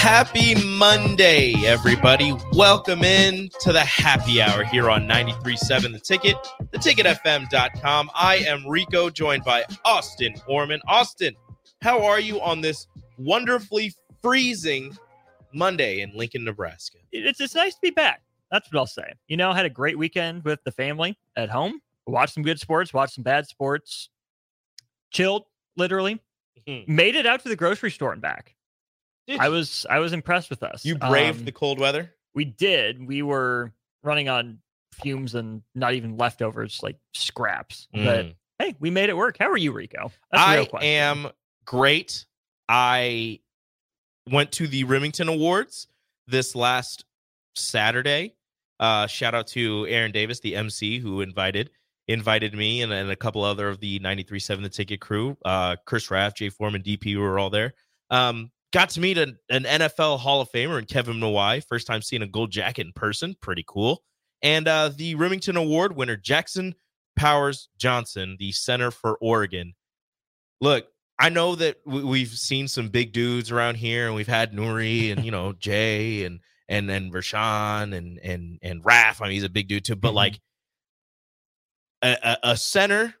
Happy Monday, everybody. Welcome in to the happy hour here on 93.7 The Ticket, theticketfm.com. I am Rico, joined by Austin Orman. Austin, how are you on this wonderfully freezing Monday in Lincoln, Nebraska? It's, it's nice to be back. That's what I'll say. You know, I had a great weekend with the family at home. Watched some good sports, watched some bad sports, chilled, literally. Mm-hmm. Made it out to the grocery store and back. Did I you? was I was impressed with us. You braved Um, the cold weather? We did. We were running on fumes and not even leftovers, like scraps. But Mm. hey, we made it work. How are you, Rico? That's the real I am great. I went to the Remington Awards this last Saturday. Uh, shout out to Aaron Davis, the MC, who invited invited me and, and a couple other of the 93.7 The Ticket crew. Uh, Chris Raff, Jay Foreman, DP were all there. Um, got to meet an, an NFL Hall of Famer and Kevin Mawae. First time seeing a gold jacket in person. Pretty cool. And uh, the Remington Award winner, Jackson Powers Johnson, the center for Oregon. Look, I know that we- we've seen some big dudes around here, and we've had Nuri and you know Jay and and and Rashawn and and and Raf. I mean, he's a big dude too. But Mhm. like a, a center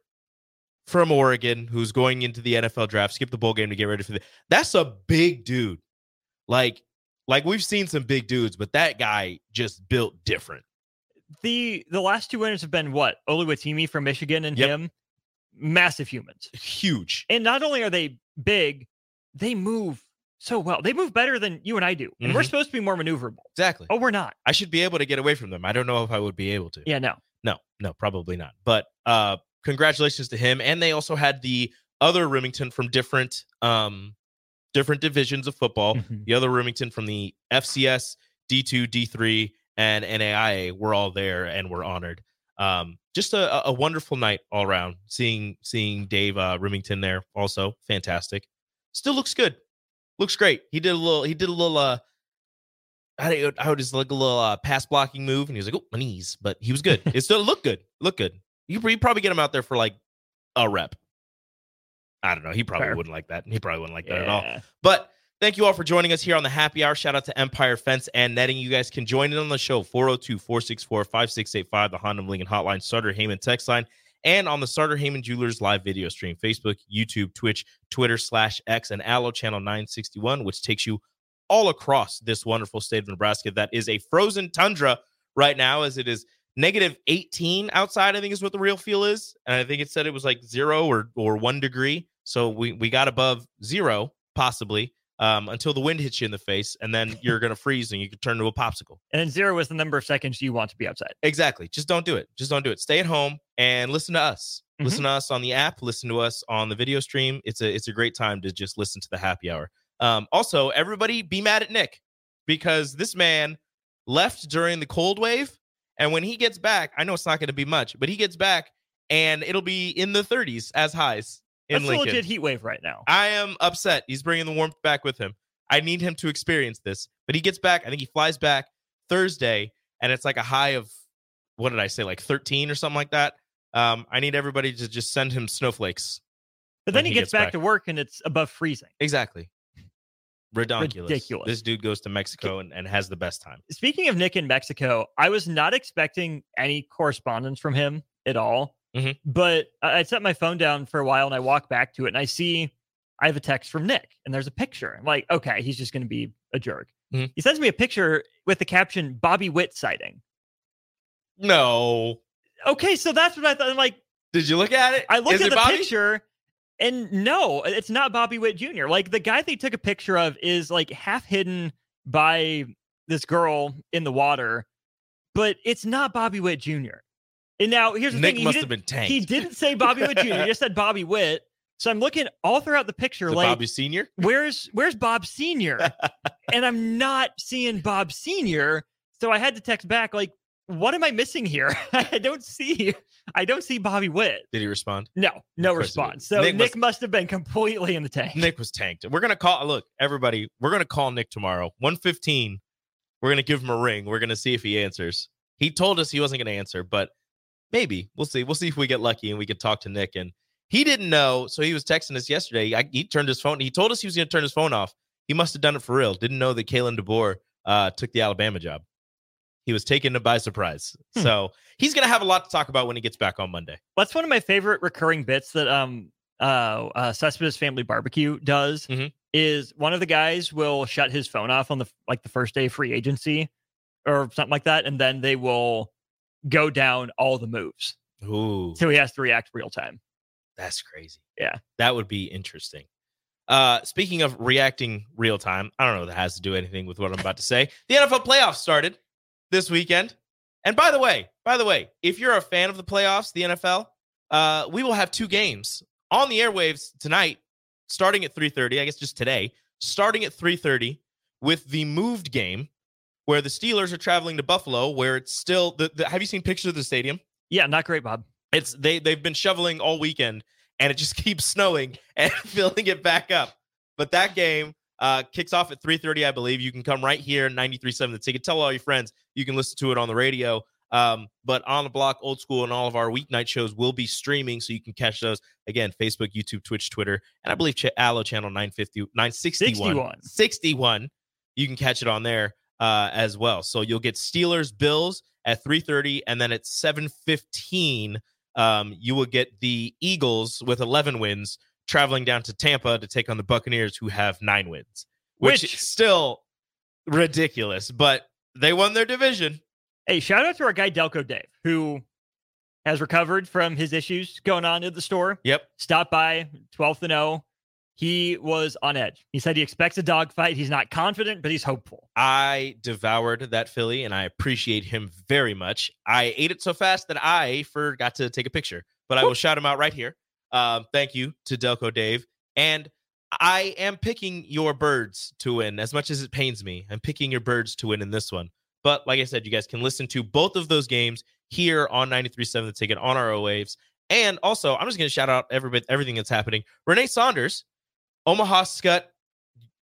from Oregon who's going into the NFL draft, skip the bowl game to get ready for the. That's a big dude. Like like we've seen some big dudes, but that guy just built different. the the last two winners have been what? Oluwatimi from Michigan and Yep. him. Massive humans. Huge. And not only are they big, they move so well. They move better than you and I do. And we're Mhm. supposed to be more maneuverable. Exactly. Oh, we're not. I should be able to get away from them. I don't know if I would be able to. Yeah, no. No, no, probably not. But uh congratulations to him. And they also had the other Remington from different um different divisions of football. Mhm. The other Remington from the FCS, D2, D3, and NAIA were all there and were honored. Um just a, a wonderful night all around. Seeing seeing Dave uh, Remington there also fantastic. Still looks good. Looks great. He did a little he did a little uh I don't I would just like a little uh, pass blocking move, and he was like, "Oh, my knees," but he was good. It still looked good. Looked good. You you probably get him out there for like a rep. I don't know. He probably Fair. wouldn't like that. He probably wouldn't like that at all. But thank you all for joining us here on the happy hour. Shout out to Empire Fence and Netting. You guys can join in on the show 402 464 5685, the Honda Lincoln hotline, Sartor Hamann text line, and on the Sartor Hamann Jewelers live video stream Facebook, YouTube, Twitch, Twitter slash X, and Allo channel 961, which takes you all across this wonderful state of Nebraska that is a frozen tundra right now, as it is negative 18 outside, I think is what the real feel is. And I think it said it was like zero or or one degree. So we we got above zero, possibly, um, until the wind hits you in the face, and then you're gonna freeze and you can turn to a popsicle. And then zero is the number of seconds you want to be outside. Exactly. Just don't do it. Just don't do it. Stay at home and listen to us. Mhm. Listen to us on the app. Listen to us on the video stream. It's a it's a great time to just listen to the happy hour. Um, also, everybody be mad at Nick because this man left during the cold wave, and when he gets back, I know it's not going to be much, but he gets back and it'll be in the 30s as highs in That's a Lincoln. legit heat wave right now. I am upset. He's bringing the warmth back with him. I need him to experience this. But he gets back. I think he flies back Thursday, and it's like a high of what did I say, like 13 or something like that. Um, I need everybody to just send him snowflakes. But then he, he gets, gets back, back. to work and it's above freezing. Exactly. Ridiculous. Ridiculous. This dude goes to Mexico and, and has the best time. Speaking of Nick in Mexico, I was not expecting any correspondence from him at all. Mhm. But I set my phone down for a while and I walk back to it and I see I have a text from Nick and there's a picture. I'm like, okay, he's just going to be a jerk. Mhm. He sends me a picture with the caption Bobby Witt sighting. No. Okay, so that's what I thought. I'm like, Did you look at it? I looked Is at the Bobby? picture and no, it's not Bobby Witt Jr. Like the guy they took a picture of is like half hidden by this girl in the water, but it's not Bobby Witt Jr. And now here's the Nick thing: must he have didn't, been tanked. he didn't say Bobby Witt Jr. He just said Bobby Witt. So I'm looking all throughout the picture, like Bobby Senior. where's where's Bob Senior? and I'm not seeing Bob Senior. So I had to text back, like, what am I missing here? I don't see, I don't see Bobby Witt. Did he respond? No, no Of course he response. So Nick Nick, must- must, have been completely in the tank. Nick was tanked. We're gonna call. Look, everybody, we're gonna call Nick tomorrow. One fifteen. We're gonna give him a ring. We're gonna see if he answers. He told us he wasn't gonna answer, but maybe we'll see. We'll see if we get lucky and we can talk to Nick. And he didn't know, so he was texting us yesterday. I, he turned his phone. He told us he was gonna turn his phone off. He must have done it for real. Didn't know that Kalen DeBoer uh, took the Alabama job. He was taken by surprise. Hmm. So he's gonna have a lot to talk about when he gets back on Monday. That's one of my favorite recurring bits that um uh, uh Cespedes Family Barbecue does. Mhm. Is one of the guys will shut his phone off on the like the first day of free agency or something like that, and then they will go down all the moves, Ooh. so he has to react real time. That's crazy. Yeah. That would be interesting. Uh, speaking of reacting real time, I don't know if that has to do anything with what I'm about to say. The NFL playoffs started this weekend. And by the way, by the way, if you're a fan of the playoffs, the NFL, uh, we will have two games on the airwaves tonight, starting at 3:30. I guess just today, starting at 3:30 with the moved game where the Steelers are traveling to Buffalo, where it's still the, the have you seen pictures of the stadium? Yeah, not great, Bob. It's they they've been shoveling all weekend and it just keeps snowing and filling it back up. But that game uh kicks off at 3:30 I believe. You can come right here 93.7 the ticket. Tell all your friends you can listen to it on the radio. Um, but on the block, old school, and all of our weeknight shows will be streaming, so you can catch those again. Facebook, YouTube, Twitch, Twitter, and I believe Ch- Allo channel 950, 961, 61. 61. You can catch it on there uh, as well. So you'll get Steelers Bills at 3:30, and then at 7:15, um, you will get the Eagles with 11 wins traveling down to Tampa to take on the Buccaneers, who have nine wins, which, Which- is still ridiculous. But they won their division. Hey, shout out to our guy Delco Dave, who has recovered from his issues going on at the store. Yep. Stopped by 12th and 0. He was on edge. He said he expects a dogfight. He's not confident, but he's hopeful. I devoured that Philly and I appreciate him very much. I ate it so fast that I forgot to take a picture, but I will shout him out right here. Um, thank you to Delco Dave. And I am picking your birds to win as much as it pains me. I'm picking your birds to win in this one. But like I said, you guys can listen to both of those games here on 93.7 The Ticket on our waves. And also, I'm just going to shout out every, everything that's happening. Renee Saunders, Omaha Skutt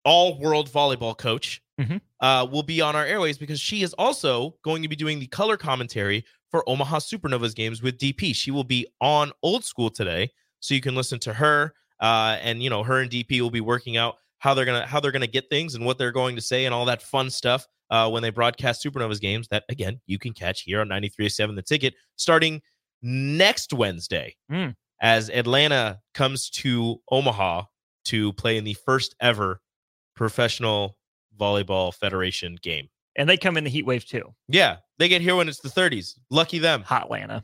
all world volleyball coach, Mhm. uh, will be on our airways because she is also going to be doing the color commentary for Omaha Supernovas games with DP. She will be on old school today, so you can listen to her. Uh, and you know, her and DP will be working out how they're gonna how they're gonna get things and what they're going to say and all that fun stuff uh, when they broadcast Supernovas games. That again, you can catch here on 93.7 The Ticket starting next Wednesday Mm. as Atlanta comes to Omaha to play in the first ever professional volleyball federation game. And they come in the heat wave too. Yeah, they get here when it's the 30s. Lucky them. Hot Atlanta.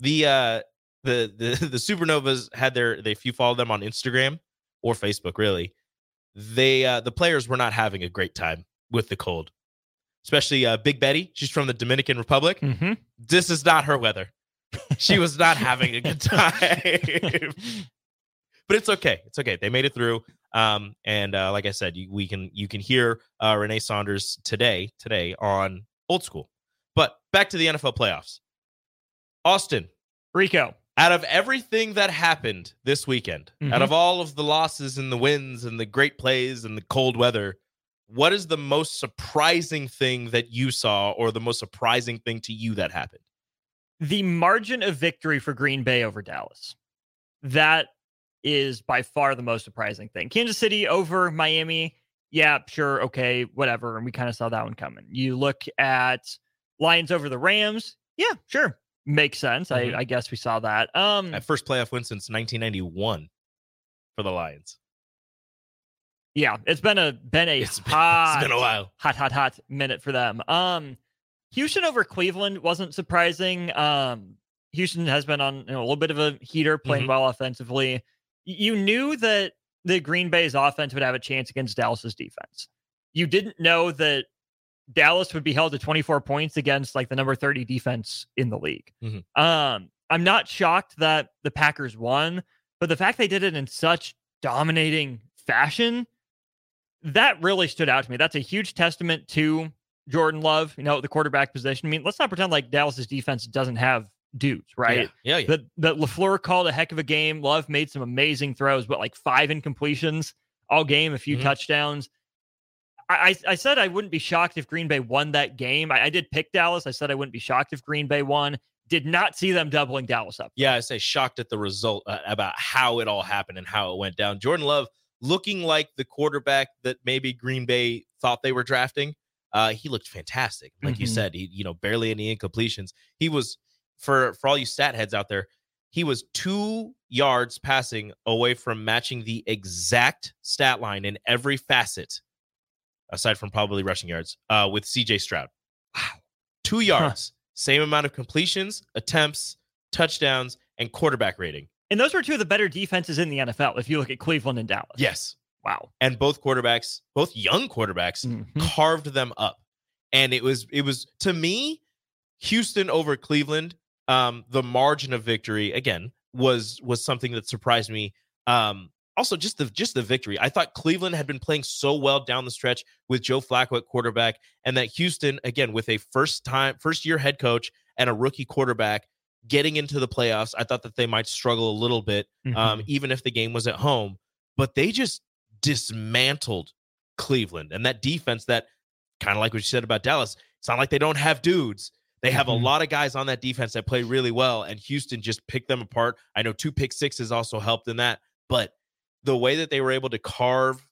The uh the the the supernovas had their they if you follow them on instagram or facebook really they uh the players were not having a great time with the cold especially uh big betty she's from the dominican republic Mm-hmm. this is not her weather. She was not having a good time. But it's okay it's okay they made it through um and uh like i said you, we can you can hear uh renee saunders today today on old school. But back to the nfl playoffs austin Rico. out of everything that happened this weekend, Mhm. out of all of the losses and the wins and the great plays and the cold weather, what is the most surprising thing that you saw or the most surprising thing to you that happened? the margin of victory for Green Bay over Dallas. That is by far the most surprising thing. Kansas City over Miami. Yeah, sure. Okay, whatever. And we kind of saw that one coming. You look at Lions over the Rams. Yeah, sure. Makes sense. Mhm. I, I guess we saw that. Um, That first playoff win since 1991 for the Lions. yeah, it's been a been a It's been, hot, it's been a while. hot, hot, hot minute for them. Um, Houston over Cleveland wasn't surprising. Um, Houston has been on you know, a little bit of a heater, playing Mhm. well offensively. You knew that the Green Bay's offense would have a chance against Dallas's defense. You didn't know that Dallas would be held to 24 points against like the number 30 defense in the league. Mhm. Um, I'm not shocked that the Packers won, but the fact they did it in such dominating fashion, that really stood out to me. That's a huge testament to Jordan Love, you know, the quarterback position. I mean, let's not pretend like Dallas's defense doesn't have dudes, right? Yeah. Yeah. yeah. That that Lafleur called a heck of a game. Love made some amazing throws, but like five incompletions all game, a few Mhm. touchdowns. I, I said I wouldn't be shocked if Green Bay won that game. I, I did pick Dallas. I said I wouldn't be shocked if Green Bay won. Did not see them doubling Dallas up. Yeah, I say shocked at the result uh, about how it all happened and how it went down. Jordan Love looking like the quarterback that maybe Green Bay thought they were drafting. Uh, he looked fantastic. Like you Mhm. said, he you know barely any incompletions. He was for for all you stat heads out there. He was two yards passing away from matching the exact stat line in every facet, aside from probably rushing yards, uh, with CJ Stroud. Wow, two yards, same amount of completions, attempts, touchdowns, and quarterback rating. And those were two of the better defenses in the NFL. If you look at Cleveland and Dallas. Yes. Wow. And both quarterbacks, both young quarterbacks, Mhm. carved them up. And it was it was to me, Houston over Cleveland, um, the margin of victory again was was something that surprised me. Um, also just the just the victory. I thought Cleveland had been playing so well down the stretch with Joe Flacco at quarterback, and that Houston, again, with a first time, first year head coach and a rookie quarterback getting into the playoffs, I thought that they might struggle a little bit um, Mhm. even if the game was at home. But they just dismantled Cleveland and that defense that kind of like what you said about Dallas. It's not like they don't have dudes. They have Mhm. a lot of guys on that defense that play really well, and Houston just picked them apart. I know two pick sixes also helped in that, but the way that they were able to carve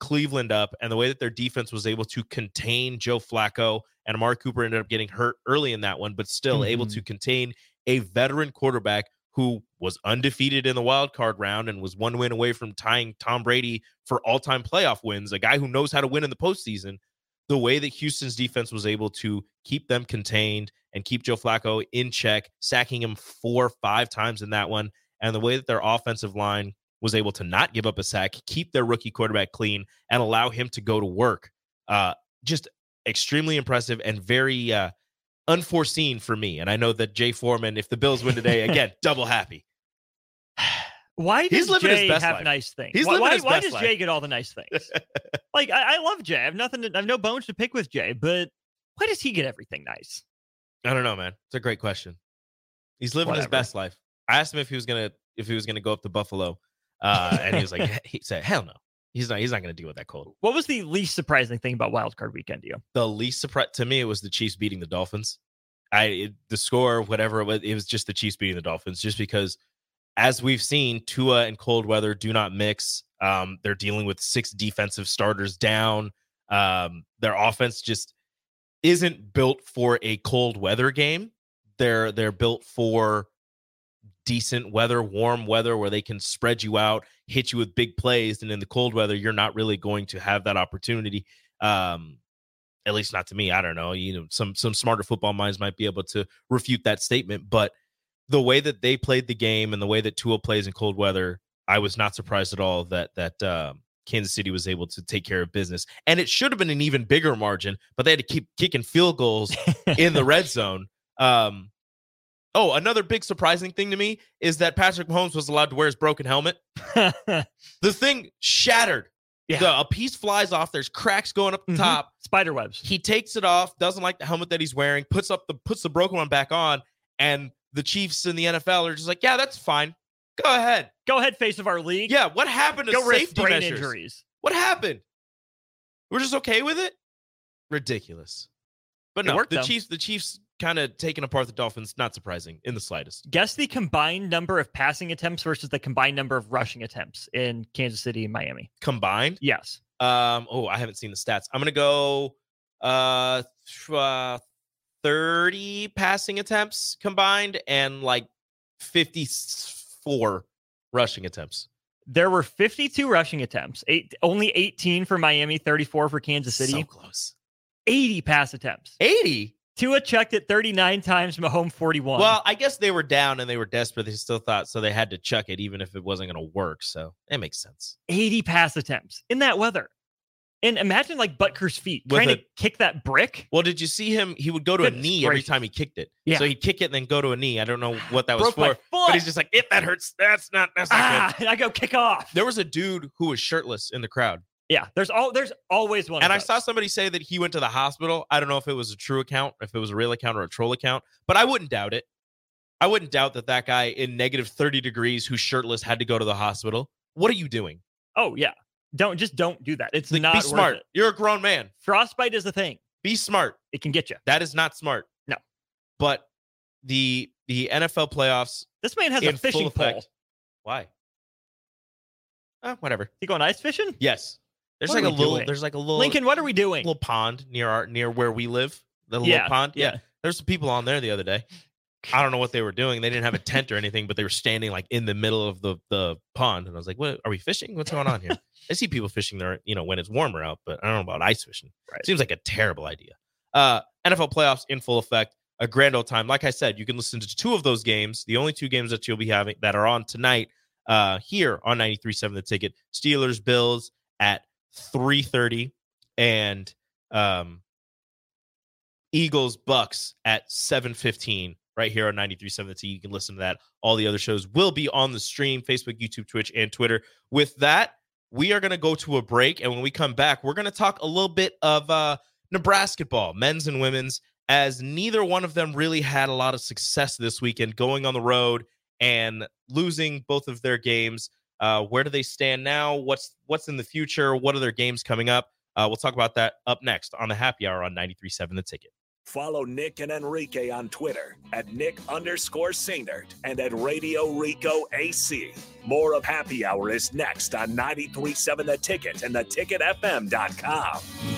Cleveland up and the way that their defense was able to contain Joe Flacco and Amari Cooper ended up getting hurt early in that one, but still able Mhm. to contain a veteran quarterback who was undefeated in the wild card round and was one win away from tying Tom Brady for all time playoff wins, a guy who knows how to win in the postseason. The way that Houston's defense was able to keep them contained and keep Joe Flacco in check, sacking him four, five times in that one, and the way that their offensive line was able to not give up a sack, keep their rookie quarterback clean, and allow him to go to work. Uh, just extremely impressive and very uh, unforeseen for me. And I know that Jay Foreman, if the Bills win today, again, double happy. Why does Jay have life. nice things? He's why why, why does life. Jay get all the nice things? like I, I love Jay. I have nothing. To, I have no bones to pick with Jay, but why does he get everything nice? I don't know, man. It's a great question. He's living his best life. I asked him if he was gonna if he was gonna go up to Buffalo, uh, and he was like, he said, "Hell no, he's not. He's not gonna deal with that cold." What was the least surprising thing about Wild Card Weekend to you? The least surprise to me it was the Chiefs beating the Dolphins. I it, the score, whatever it was, it was just the Chiefs beating the Dolphins, just because, as we've seen, Tua and cold weather do not mix. Um, they're dealing with six defensive starters down. Um, their offense just isn't built for a cold weather game. They're they're built for decent weather, warm weather where they can spread you out, hit you with big plays, and in the cold weather, you're not really going to have that opportunity. Um, at least not to me. I don't know. You know, some some smarter football minds might be able to refute that statement, but the way that they played the game and the way that Tua plays in cold weather, I was not surprised at all that that um, Kansas City was able to take care of business. And it should have been an even bigger margin, but they had to keep kicking field goals in the red zone. Um, oh, another big surprising thing to me is that Patrick Mahomes was allowed to wear his broken helmet. the thing shattered. Yeah. The, a piece flies off. There's cracks going up the Mhm. top. Spider webs. He takes it off. Doesn't like the helmet that he's wearing. Puts up the puts the broken one back on. And the Chiefs in the NFL are just like, yeah, that's fine. Go ahead. Go ahead, face of our league. Yeah. What happened to Go safety brain measures? injuries. What happened? We're just okay with it. Ridiculous. But no, worked, the though. Chiefs. The Chiefs kind of taking apart the Dolphins. Not surprising in the slightest. Guess the combined number of passing attempts versus the combined number of rushing attempts in Kansas City and Miami. Combined. Yes. Um. Oh, I haven't seen the stats. I'm gonna go. Uh, uh, thirty passing attempts combined and like fifty-four rushing attempts. There were 52 rushing attempts, eight, only 18 for Miami, 34 for Kansas City, So close. 80 pass attempts. Eighty. Tua checked it 39 times, Mahomes 41. Well, I guess they were down and they were desperate. They still thought so. They had to chuck it, even if it wasn't going to work. So it makes sense. 80 pass attempts in that weather. And imagine like Butker's feet With trying a- to kick that brick. Well, did you see him? He would go to a Goodness knee every gracious. time he kicked it. Yeah. So he'd kick it and then go to a knee. I don't know what that was Broke my for. foot. But he's just like, if that hurts, that's not that's not ah, good. and I go kick off. There was a dude who was shirtless in the crowd. Yeah, there's all there's always one. And I saw somebody say that he went to the hospital. I don't know if it was a true account, if it was a real account or a troll account, but I wouldn't doubt it. I wouldn't doubt that that guy in negative 30 degrees who's shirtless had to go to the hospital. What are you doing? Oh yeah, don't just don't do that. It's Like, not be smart. it. You're a grown man. Frostbite is a thing. Be smart. It can get you. That is not smart. No. But the the NFL playoffs This man has a fishing pole. Why? Uh, whatever. He going ice fishing? Yes. There's What like a little. doing? There's like a little. Lincoln, what are we doing? little pond near our near where we live. The little Yeah, pond. yeah. There's some people on there the other day. I don't know what they were doing. They didn't have a tent or anything, but they were standing like in the middle of the the pond. And I was like, "What? Are we fishing? What's going on here?" I see people fishing there, you know, when it's warmer out, but I don't know about ice fishing. Right. Seems like a terrible idea. Uh, NFL playoffs in full effect. A grand old time. Like I said, you can listen to two of those games. The only two games that you'll be having that are on tonight uh, here on 93.7 The Ticket. Steelers, Bills at 3.30 and um, Eagles, Bucks at 7.15 right here on 93.7 The You can listen to that. All the other shows will be on the stream, Facebook, YouTube, Twitch, and Twitter. With that, we are going to go to a break. And when we come back, we're going to talk a little bit of uh, Nebraska ball, men's and women's, as neither one of them really had a lot of success this weekend going on the road and losing both of their games. Uh, where do they stand now? What's what's in the future? What are their games coming up? Uh, we'll talk about that up next on the Happy Hour on 93.7 The Ticket. Follow Nick and Enrique on Twitter at Nick underscore Sainert and at Radio Rico AC. More of Happy Hour is next on 93.7 The Ticket and theticketfm.com.